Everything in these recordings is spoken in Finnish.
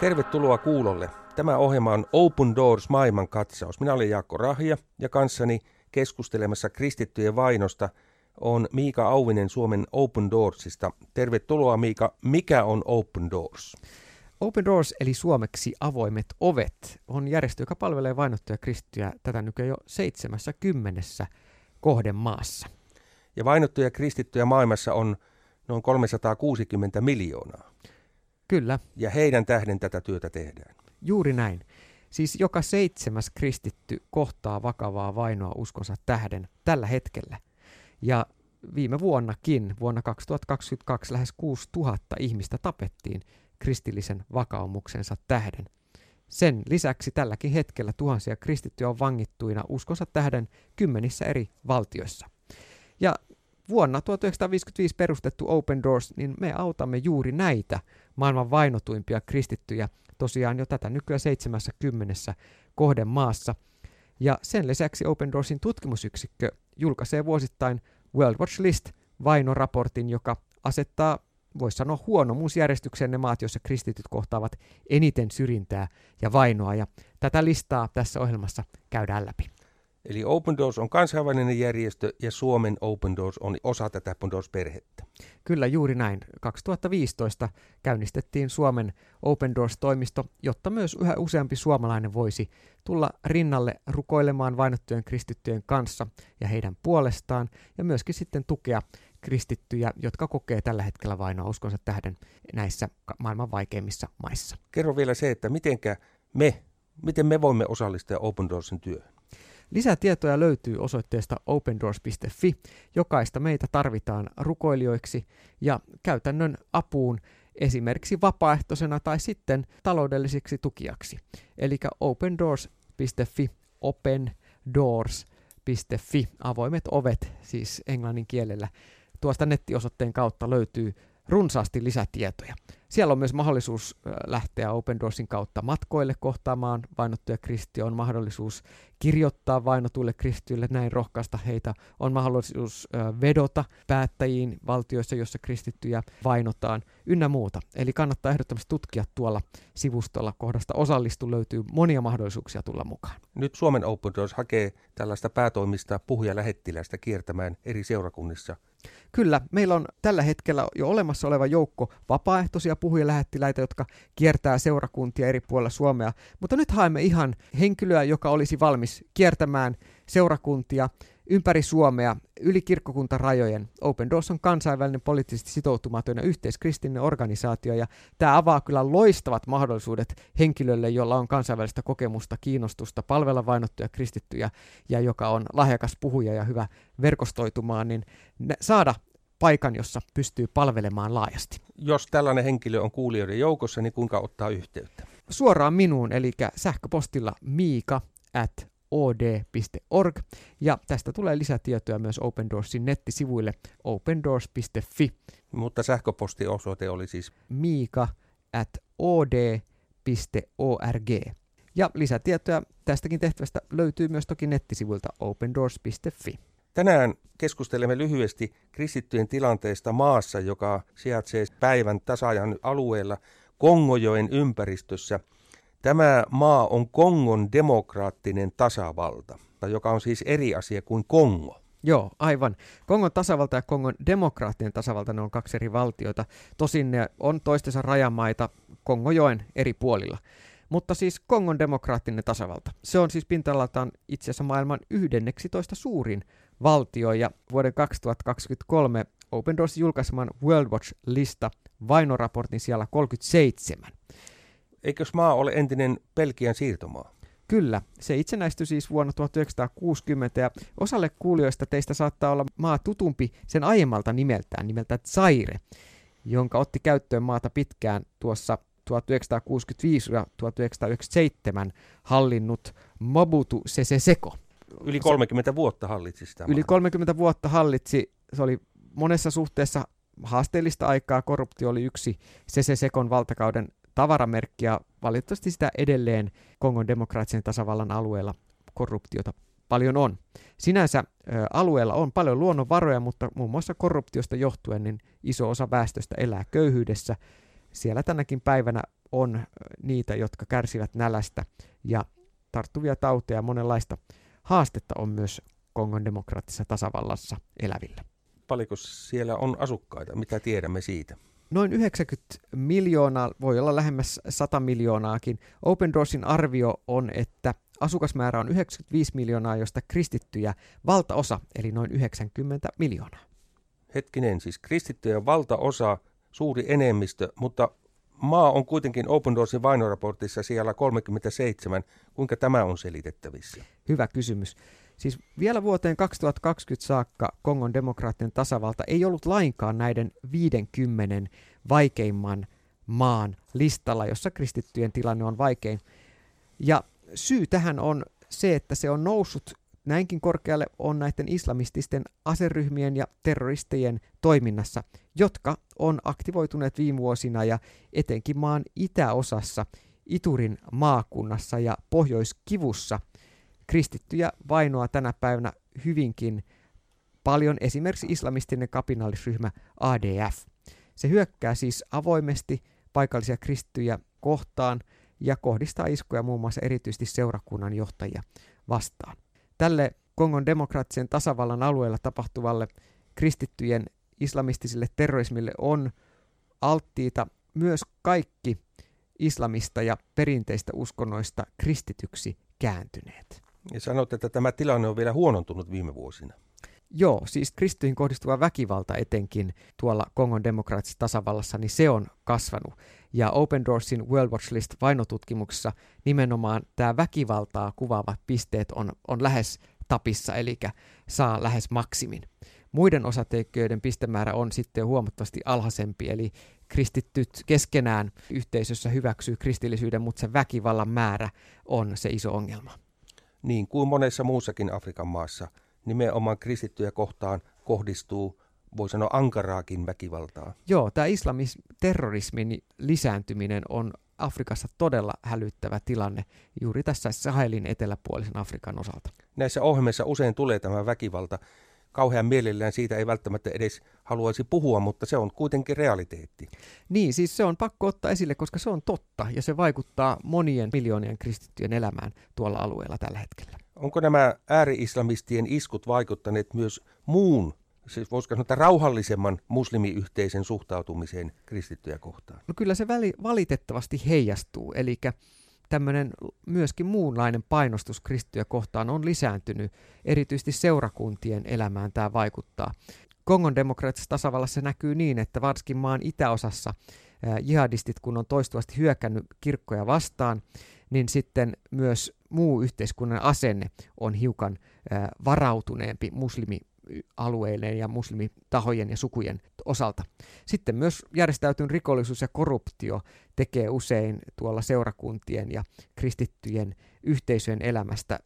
Tervetuloa kuulolle. Tämä ohjelma on Open Doors maailman katsaus. Minä olen Jaakko Rahja ja kanssani keskustelemassa kristittyjen vainosta on Miika Auvinen Suomen Open Doorsista. Tervetuloa Miika. Mikä on Open Doors? Open Doors eli suomeksi avoimet ovet on järjestö, joka palvelee vainottuja kristittyjä tätä nykyään jo 70 kohdemaassa. Ja vainottuja kristittyjä maailmassa on noin 360 miljoonaa. Kyllä. Ja heidän tähden tätä työtä tehdään. Juuri näin. Siis joka seitsemäs kristitty kohtaa vakavaa vainoa uskonsa tähden tällä hetkellä. Ja viime vuonnakin, vuonna 2022, lähes 6000 ihmistä tapettiin kristillisen vakaumuksensa tähden. Sen lisäksi tälläkin hetkellä tuhansia kristittyjä on vangittuina uskonsa tähden kymmenissä eri valtioissa. Ja vuonna 1955 perustettu Open Doors, niin me autamme juuri näitä maailman vainotuimpia kristittyjä tosiaan jo tätä nykyään 70 kohden maassa. Ja sen lisäksi Open Doorsin tutkimusyksikkö julkaisee vuosittain World Watch List vainoraportin, joka asettaa, voisi sanoa huonomuusjärjestykseen ne maat, joissa kristityt kohtaavat eniten syrjintää ja vainoa. Ja tätä listaa tässä ohjelmassa käydään läpi. Eli Open Doors on kansainvälinen järjestö ja Suomen Open Doors on osa tätä Open Doors-perhettä. Kyllä juuri näin. 2015 käynnistettiin Suomen Open Doors-toimisto, jotta myös yhä useampi suomalainen voisi tulla rinnalle rukoilemaan vainottujen kristittyjen kanssa ja heidän puolestaan ja myöskin sitten tukea kristittyjä, jotka kokee tällä hetkellä vainoa uskonsa tähden näissä maailman vaikeimmissa maissa. Kerro vielä se, että mitenkä me, miten me voimme osallistua Open Doorsin työhön. Lisätietoja löytyy osoitteesta opendoors.fi. Jokaista meitä tarvitaan rukoilijoiksi ja käytännön apuun esimerkiksi vapaaehtoisena tai sitten taloudellisiksi tukijaksi. Eli opendoors.fi, opendoors.fi, avoimet ovet siis englannin kielellä. Tuosta nettiosoitteen kautta löytyy runsaasti lisätietoja. Siellä on myös mahdollisuus lähteä Open Doorsin kautta matkoille kohtaamaan vainottuja kristittyjä, on mahdollisuus kirjoittaa vainotuille kristityille, näin rohkaista heitä, on mahdollisuus vedota päättäjiin valtioissa, joissa kristittyjä vainotaan, ynnä muuta. Eli kannattaa ehdottomasti tutkia tuolla sivustolla kohdasta osallistu, löytyy monia mahdollisuuksia tulla mukaan. Nyt Suomen Open Doors hakee tällaista päätoimista puhujalähettilästä kiertämään eri seurakunnissa Kyllä, meillä on tällä hetkellä jo olemassa oleva joukko vapaaehtoisia puhujalähettiläitä, jotka kiertää seurakuntia eri puolilla Suomea, mutta nyt haemme ihan henkilöä, joka olisi valmis kiertämään seurakuntia ympäri Suomea yli kirkkokuntarajojen. Open Doors on kansainvälinen poliittisesti sitoutumaton ja yhteiskristillinen organisaatio ja tämä avaa kyllä loistavat mahdollisuudet henkilölle, jolla on kansainvälistä kokemusta, kiinnostusta, palvella vainottuja kristittyjä ja joka on lahjakas puhuja ja hyvä verkostoitumaan, niin saada paikan, jossa pystyy palvelemaan laajasti. Jos tällainen henkilö on kuulijoiden joukossa, niin kuinka ottaa yhteyttä? Suoraan minuun, eli sähköpostilla miika at od.org. Ja tästä tulee lisätietoja myös Open Doorsin nettisivuille opendoors.fi. Mutta sähköpostiosoite oli siis miika at od.org. Ja lisätietoja tästäkin tehtävästä löytyy myös toki nettisivuilta opendoors.fi. Tänään keskustelemme lyhyesti kristittyjen tilanteesta maassa, joka sijaitsee päivän tasajan alueella Kongojoen ympäristössä – Tämä maa on Kongon demokraattinen tasavalta, joka on siis eri asia kuin Kongo. Joo, aivan. Kongon tasavalta ja Kongon demokraattinen tasavalta, ne on kaksi eri valtiota. Tosin ne on toistensa rajamaita Kongojoen eri puolilla. Mutta siis Kongon demokraattinen tasavalta. Se on siis pinta-alaltaan itse asiassa maailman 11 suurin valtio ja vuoden 2023 Open Doors julkaiseman World Watch-lista vainoraportin siellä 37 eikös maa ole entinen Pelkian siirtomaa? Kyllä, se itsenäistyi siis vuonna 1960 ja osalle kuulijoista teistä saattaa olla maa tutumpi sen aiemmalta nimeltään, nimeltä Zaire, jonka otti käyttöön maata pitkään tuossa 1965 ja 1997 hallinnut Mobutu Sese Seko. Yli 30 vuotta hallitsi sitä Yli 30 vuotta hallitsi, se oli monessa suhteessa haasteellista aikaa, korruptio oli yksi Sese Sekon valtakauden tavaramerkki ja valitettavasti sitä edelleen Kongon demokraattisen tasavallan alueella korruptiota paljon on. Sinänsä ä, alueella on paljon luonnonvaroja, mutta muun muassa korruptiosta johtuen niin iso osa väestöstä elää köyhyydessä. Siellä tänäkin päivänä on niitä, jotka kärsivät nälästä ja tarttuvia tauteja ja monenlaista haastetta on myös Kongon demokraattisessa tasavallassa elävillä. Paljonko siellä on asukkaita? Mitä tiedämme siitä? Noin 90 miljoonaa, voi olla lähemmäs 100 miljoonaakin. Open Doorsin arvio on, että asukasmäärä on 95 miljoonaa, josta kristittyjä valtaosa, eli noin 90 miljoonaa. Hetkinen, siis kristittyjä valtaosa, suuri enemmistö, mutta maa on kuitenkin Open Doorsin vainoraportissa siellä 37. Kuinka tämä on selitettävissä? Hyvä kysymys. Siis vielä vuoteen 2020 saakka Kongon demokraattinen tasavalta ei ollut lainkaan näiden 50 vaikeimman maan listalla, jossa kristittyjen tilanne on vaikein. Ja syy tähän on se, että se on noussut näinkin korkealle on näiden islamististen aseryhmien ja terroristien toiminnassa, jotka on aktivoituneet viime vuosina ja etenkin maan itäosassa, Iturin maakunnassa ja Pohjoiskivussa – kristittyjä vainoa tänä päivänä hyvinkin paljon esimerkiksi islamistinen kapinallisryhmä ADF. Se hyökkää siis avoimesti paikallisia kristittyjä kohtaan ja kohdistaa iskuja muun muassa erityisesti seurakunnan johtajia vastaan. Tälle Kongon demokraattisen tasavallan alueella tapahtuvalle kristittyjen islamistiselle terrorismille on alttiita myös kaikki islamista ja perinteistä uskonnoista kristityksi kääntyneet. Ja sanot, että tämä tilanne on vielä huonontunut viime vuosina. Joo, siis kristyihin kohdistuva väkivalta etenkin tuolla Kongon demokraattisessa tasavallassa, niin se on kasvanut. Ja Open Doorsin World Watch List vainotutkimuksessa nimenomaan tämä väkivaltaa kuvaavat pisteet on, on lähes tapissa, eli saa lähes maksimin. Muiden osatekijöiden pistemäärä on sitten huomattavasti alhaisempi, eli kristittyt keskenään yhteisössä hyväksyy kristillisyyden, mutta se väkivallan määrä on se iso ongelma niin kuin monessa muussakin Afrikan maassa, nimenomaan kristittyjä kohtaan kohdistuu, voi sanoa, ankaraakin väkivaltaa. Joo, tämä islamis terrorismin lisääntyminen on Afrikassa todella hälyttävä tilanne juuri tässä Sahelin eteläpuolisen Afrikan osalta. Näissä ohjelmissa usein tulee tämä väkivalta kauhean mielellään siitä ei välttämättä edes haluaisi puhua, mutta se on kuitenkin realiteetti. Niin, siis se on pakko ottaa esille, koska se on totta ja se vaikuttaa monien miljoonien kristittyjen elämään tuolla alueella tällä hetkellä. Onko nämä ääri-islamistien iskut vaikuttaneet myös muun, siis voisiko sanoa, rauhallisemman muslimiyhteisen suhtautumiseen kristittyjä kohtaan? No kyllä se väli, valitettavasti heijastuu, eli tämmöinen myöskin muunlainen painostus kristittyjä kohtaan on lisääntynyt, erityisesti seurakuntien elämään tämä vaikuttaa. Kongon demokraattisessa tasavallassa se näkyy niin, että varsinkin maan itäosassa jihadistit, kun on toistuvasti hyökännyt kirkkoja vastaan, niin sitten myös muu yhteiskunnan asenne on hiukan varautuneempi muslimi alueiden ja muslimitahojen ja sukujen osalta. Sitten myös järjestäytynyt rikollisuus ja korruptio tekee usein tuolla seurakuntien ja kristittyjen yhteisöjen elämästä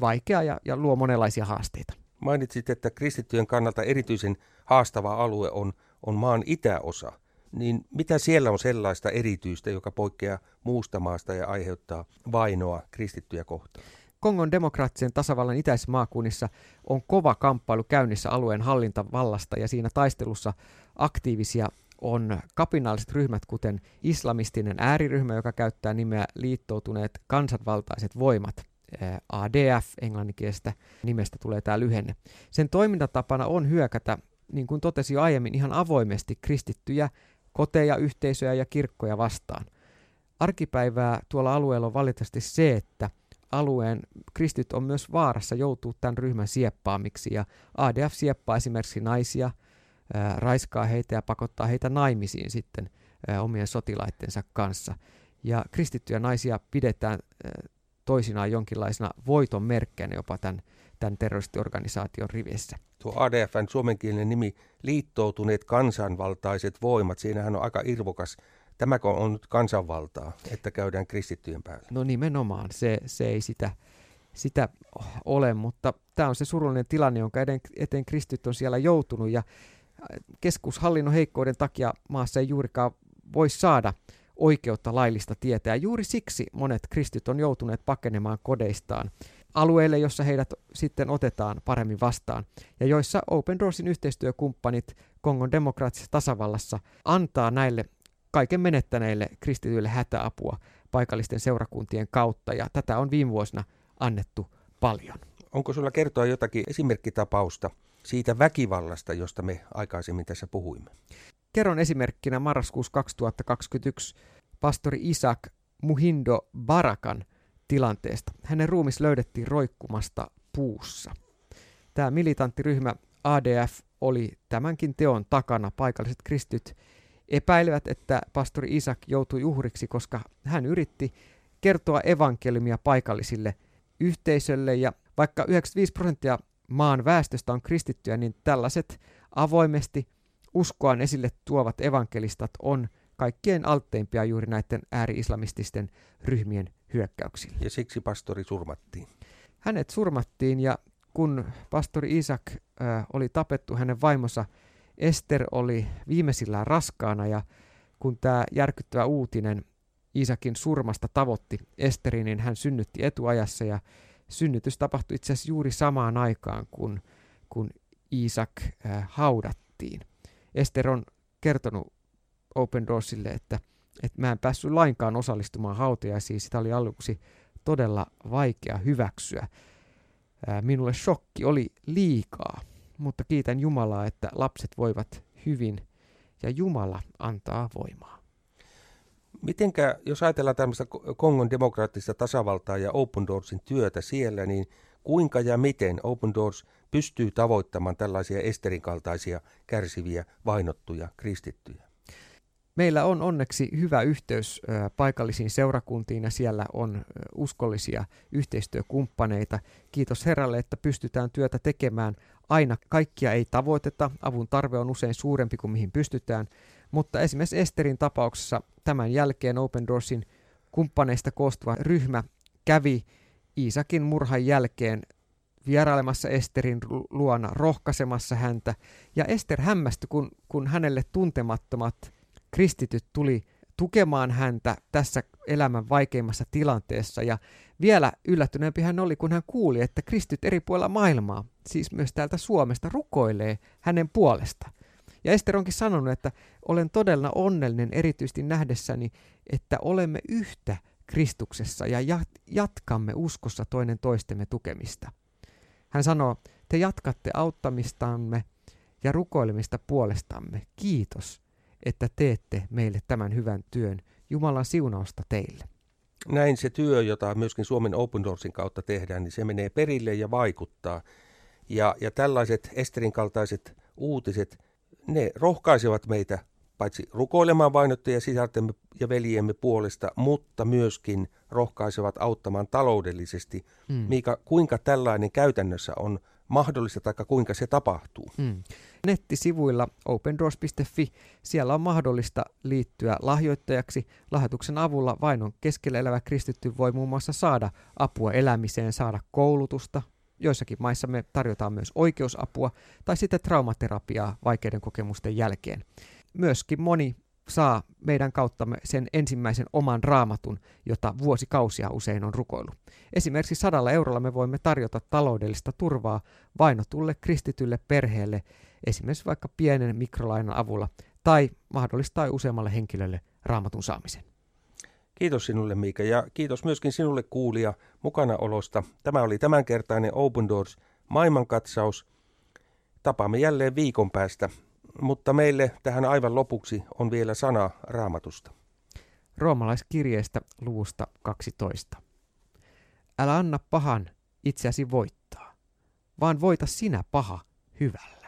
vaikeaa ja, ja luo monenlaisia haasteita. Mainitsit, että kristittyjen kannalta erityisen haastava alue on, on maan itäosa. Niin mitä siellä on sellaista erityistä, joka poikkeaa muusta maasta ja aiheuttaa vainoa kristittyjä kohtaan? Kongon demokraattisen tasavallan itäisissä maakunnissa on kova kamppailu käynnissä alueen hallintavallasta ja siinä taistelussa aktiivisia on kapinalliset ryhmät, kuten islamistinen ääriryhmä, joka käyttää nimeä liittoutuneet kansanvaltaiset voimat. ADF englanninkielestä nimestä tulee tämä lyhenne. Sen toimintatapana on hyökätä, niin kuin totesin jo aiemmin, ihan avoimesti kristittyjä koteja, yhteisöjä ja kirkkoja vastaan. Arkipäivää tuolla alueella on valitettavasti se, että – alueen kristit on myös vaarassa joutua tämän ryhmän sieppaamiksi ja ADF sieppaa esimerkiksi naisia, ää, raiskaa heitä ja pakottaa heitä naimisiin sitten ää, omien sotilaittensa kanssa. Ja kristittyjä naisia pidetään ää, toisinaan jonkinlaisena voiton merkkeinä jopa tämän, tämän terroristiorganisaation rivissä. Tuo ADFn suomenkielinen nimi, liittoutuneet kansanvaltaiset voimat, siinähän on aika irvokas Tämäkö on nyt kansanvaltaa, että käydään kristittyjen päällä? No nimenomaan, se, se ei sitä, sitä ole, mutta tämä on se surullinen tilanne, jonka eteen, eteen kristit on siellä joutunut ja äh, keskushallinnon heikkouden takia maassa ei juurikaan voi saada oikeutta laillista tietää. Juuri siksi monet kristit on joutuneet pakenemaan kodeistaan alueille, jossa heidät sitten otetaan paremmin vastaan, ja joissa Open Doorsin yhteistyökumppanit Kongon demokraattisessa tasavallassa antaa näille kaiken menettäneille kristityille hätäapua paikallisten seurakuntien kautta, ja tätä on viime vuosina annettu paljon. Onko sulla kertoa jotakin esimerkkitapausta siitä väkivallasta, josta me aikaisemmin tässä puhuimme? Kerron esimerkkinä marraskuussa 2021 pastori Isak Muhindo Barakan tilanteesta. Hänen ruumis löydettiin roikkumasta puussa. Tämä militanttiryhmä ADF oli tämänkin teon takana. Paikalliset kristyt epäilevät, että pastori Isak joutui uhriksi, koska hän yritti kertoa evankeliumia paikallisille yhteisölle ja vaikka 95 prosenttia maan väestöstä on kristittyjä, niin tällaiset avoimesti uskoaan esille tuovat evankelistat on kaikkien altteimpia juuri näiden ääri-islamististen ryhmien hyökkäyksille. Ja siksi pastori surmattiin. Hänet surmattiin ja kun pastori Isak äh, oli tapettu, hänen vaimonsa Ester oli viimeisillään raskaana ja kun tämä järkyttävä uutinen Isakin surmasta tavoitti Esterin, niin hän synnytti etuajassa ja synnytys tapahtui itse asiassa juuri samaan aikaan, kun, kun Isak äh, haudattiin. Ester on kertonut Open Doorsille, että, että mä en päässyt lainkaan osallistumaan hautajaisiin. Sitä oli aluksi todella vaikea hyväksyä. Minulle shokki oli liikaa, mutta kiitän Jumalaa, että lapset voivat hyvin ja Jumala antaa voimaa. Mitenkä, jos ajatellaan tämmöistä Kongon demokraattista tasavaltaa ja Open Doorsin työtä siellä, niin kuinka ja miten Open Doors pystyy tavoittamaan tällaisia Esterin kaltaisia kärsiviä, vainottuja kristittyjä? Meillä on onneksi hyvä yhteys paikallisiin seurakuntiin ja siellä on uskollisia yhteistyökumppaneita. Kiitos Herralle, että pystytään työtä tekemään. Aina kaikkia ei tavoiteta, avun tarve on usein suurempi kuin mihin pystytään, mutta esimerkiksi Esterin tapauksessa tämän jälkeen Open Doorsin kumppaneista koostuva ryhmä kävi Iisakin murhan jälkeen vierailemassa Esterin luona, rohkaisemassa häntä. Ja Ester hämmästyi, kun, kun hänelle tuntemattomat kristityt tuli tukemaan häntä tässä elämän vaikeimmassa tilanteessa. Ja vielä yllättyneempi hän oli, kun hän kuuli, että kristityt eri puolilla maailmaa, siis myös täältä Suomesta, rukoilee hänen puolesta. Ja Ester onkin sanonut, että olen todella onnellinen erityisesti nähdessäni, että olemme yhtä Kristuksessa ja jatkamme uskossa toinen toistemme tukemista. Hän sanoo, te jatkatte auttamistamme ja rukoilemista puolestamme. Kiitos, että teette meille tämän hyvän työn. Jumalan siunausta teille. Näin se työ, jota myöskin Suomen Open Doorsin kautta tehdään, niin se menee perille ja vaikuttaa. Ja, ja tällaiset Esterin kaltaiset uutiset, ne rohkaisevat meitä paitsi rukoilemaan vainottuja sisartemme ja veljemme puolesta, mutta myöskin rohkaisevat auttamaan taloudellisesti. Mm. Miika, kuinka tällainen käytännössä on mahdollista tai kuinka se tapahtuu? Mm. Nettisivuilla opendoors.fi siellä on mahdollista liittyä lahjoittajaksi. Lahjoituksen avulla vainon keskellä elävä kristitty voi muun muassa saada apua elämiseen, saada koulutusta. Joissakin maissa me tarjotaan myös oikeusapua tai sitten traumaterapiaa vaikeiden kokemusten jälkeen. Myöskin moni saa meidän kauttamme sen ensimmäisen oman raamatun, jota vuosikausia usein on rukoilu. Esimerkiksi sadalla eurolla me voimme tarjota taloudellista turvaa vainotulle kristitylle perheelle, esimerkiksi vaikka pienen mikrolainan avulla, tai mahdollistaa useammalle henkilölle raamatun saamisen. Kiitos sinulle Miika ja kiitos myöskin sinulle kuulija mukanaolosta. Tämä oli tämänkertainen Open Doors maailmankatsaus. Tapaamme jälleen viikon päästä mutta meille tähän aivan lopuksi on vielä sana raamatusta. Roomalaiskirjeestä luvusta 12. Älä anna pahan itseäsi voittaa, vaan voita sinä paha hyvällä.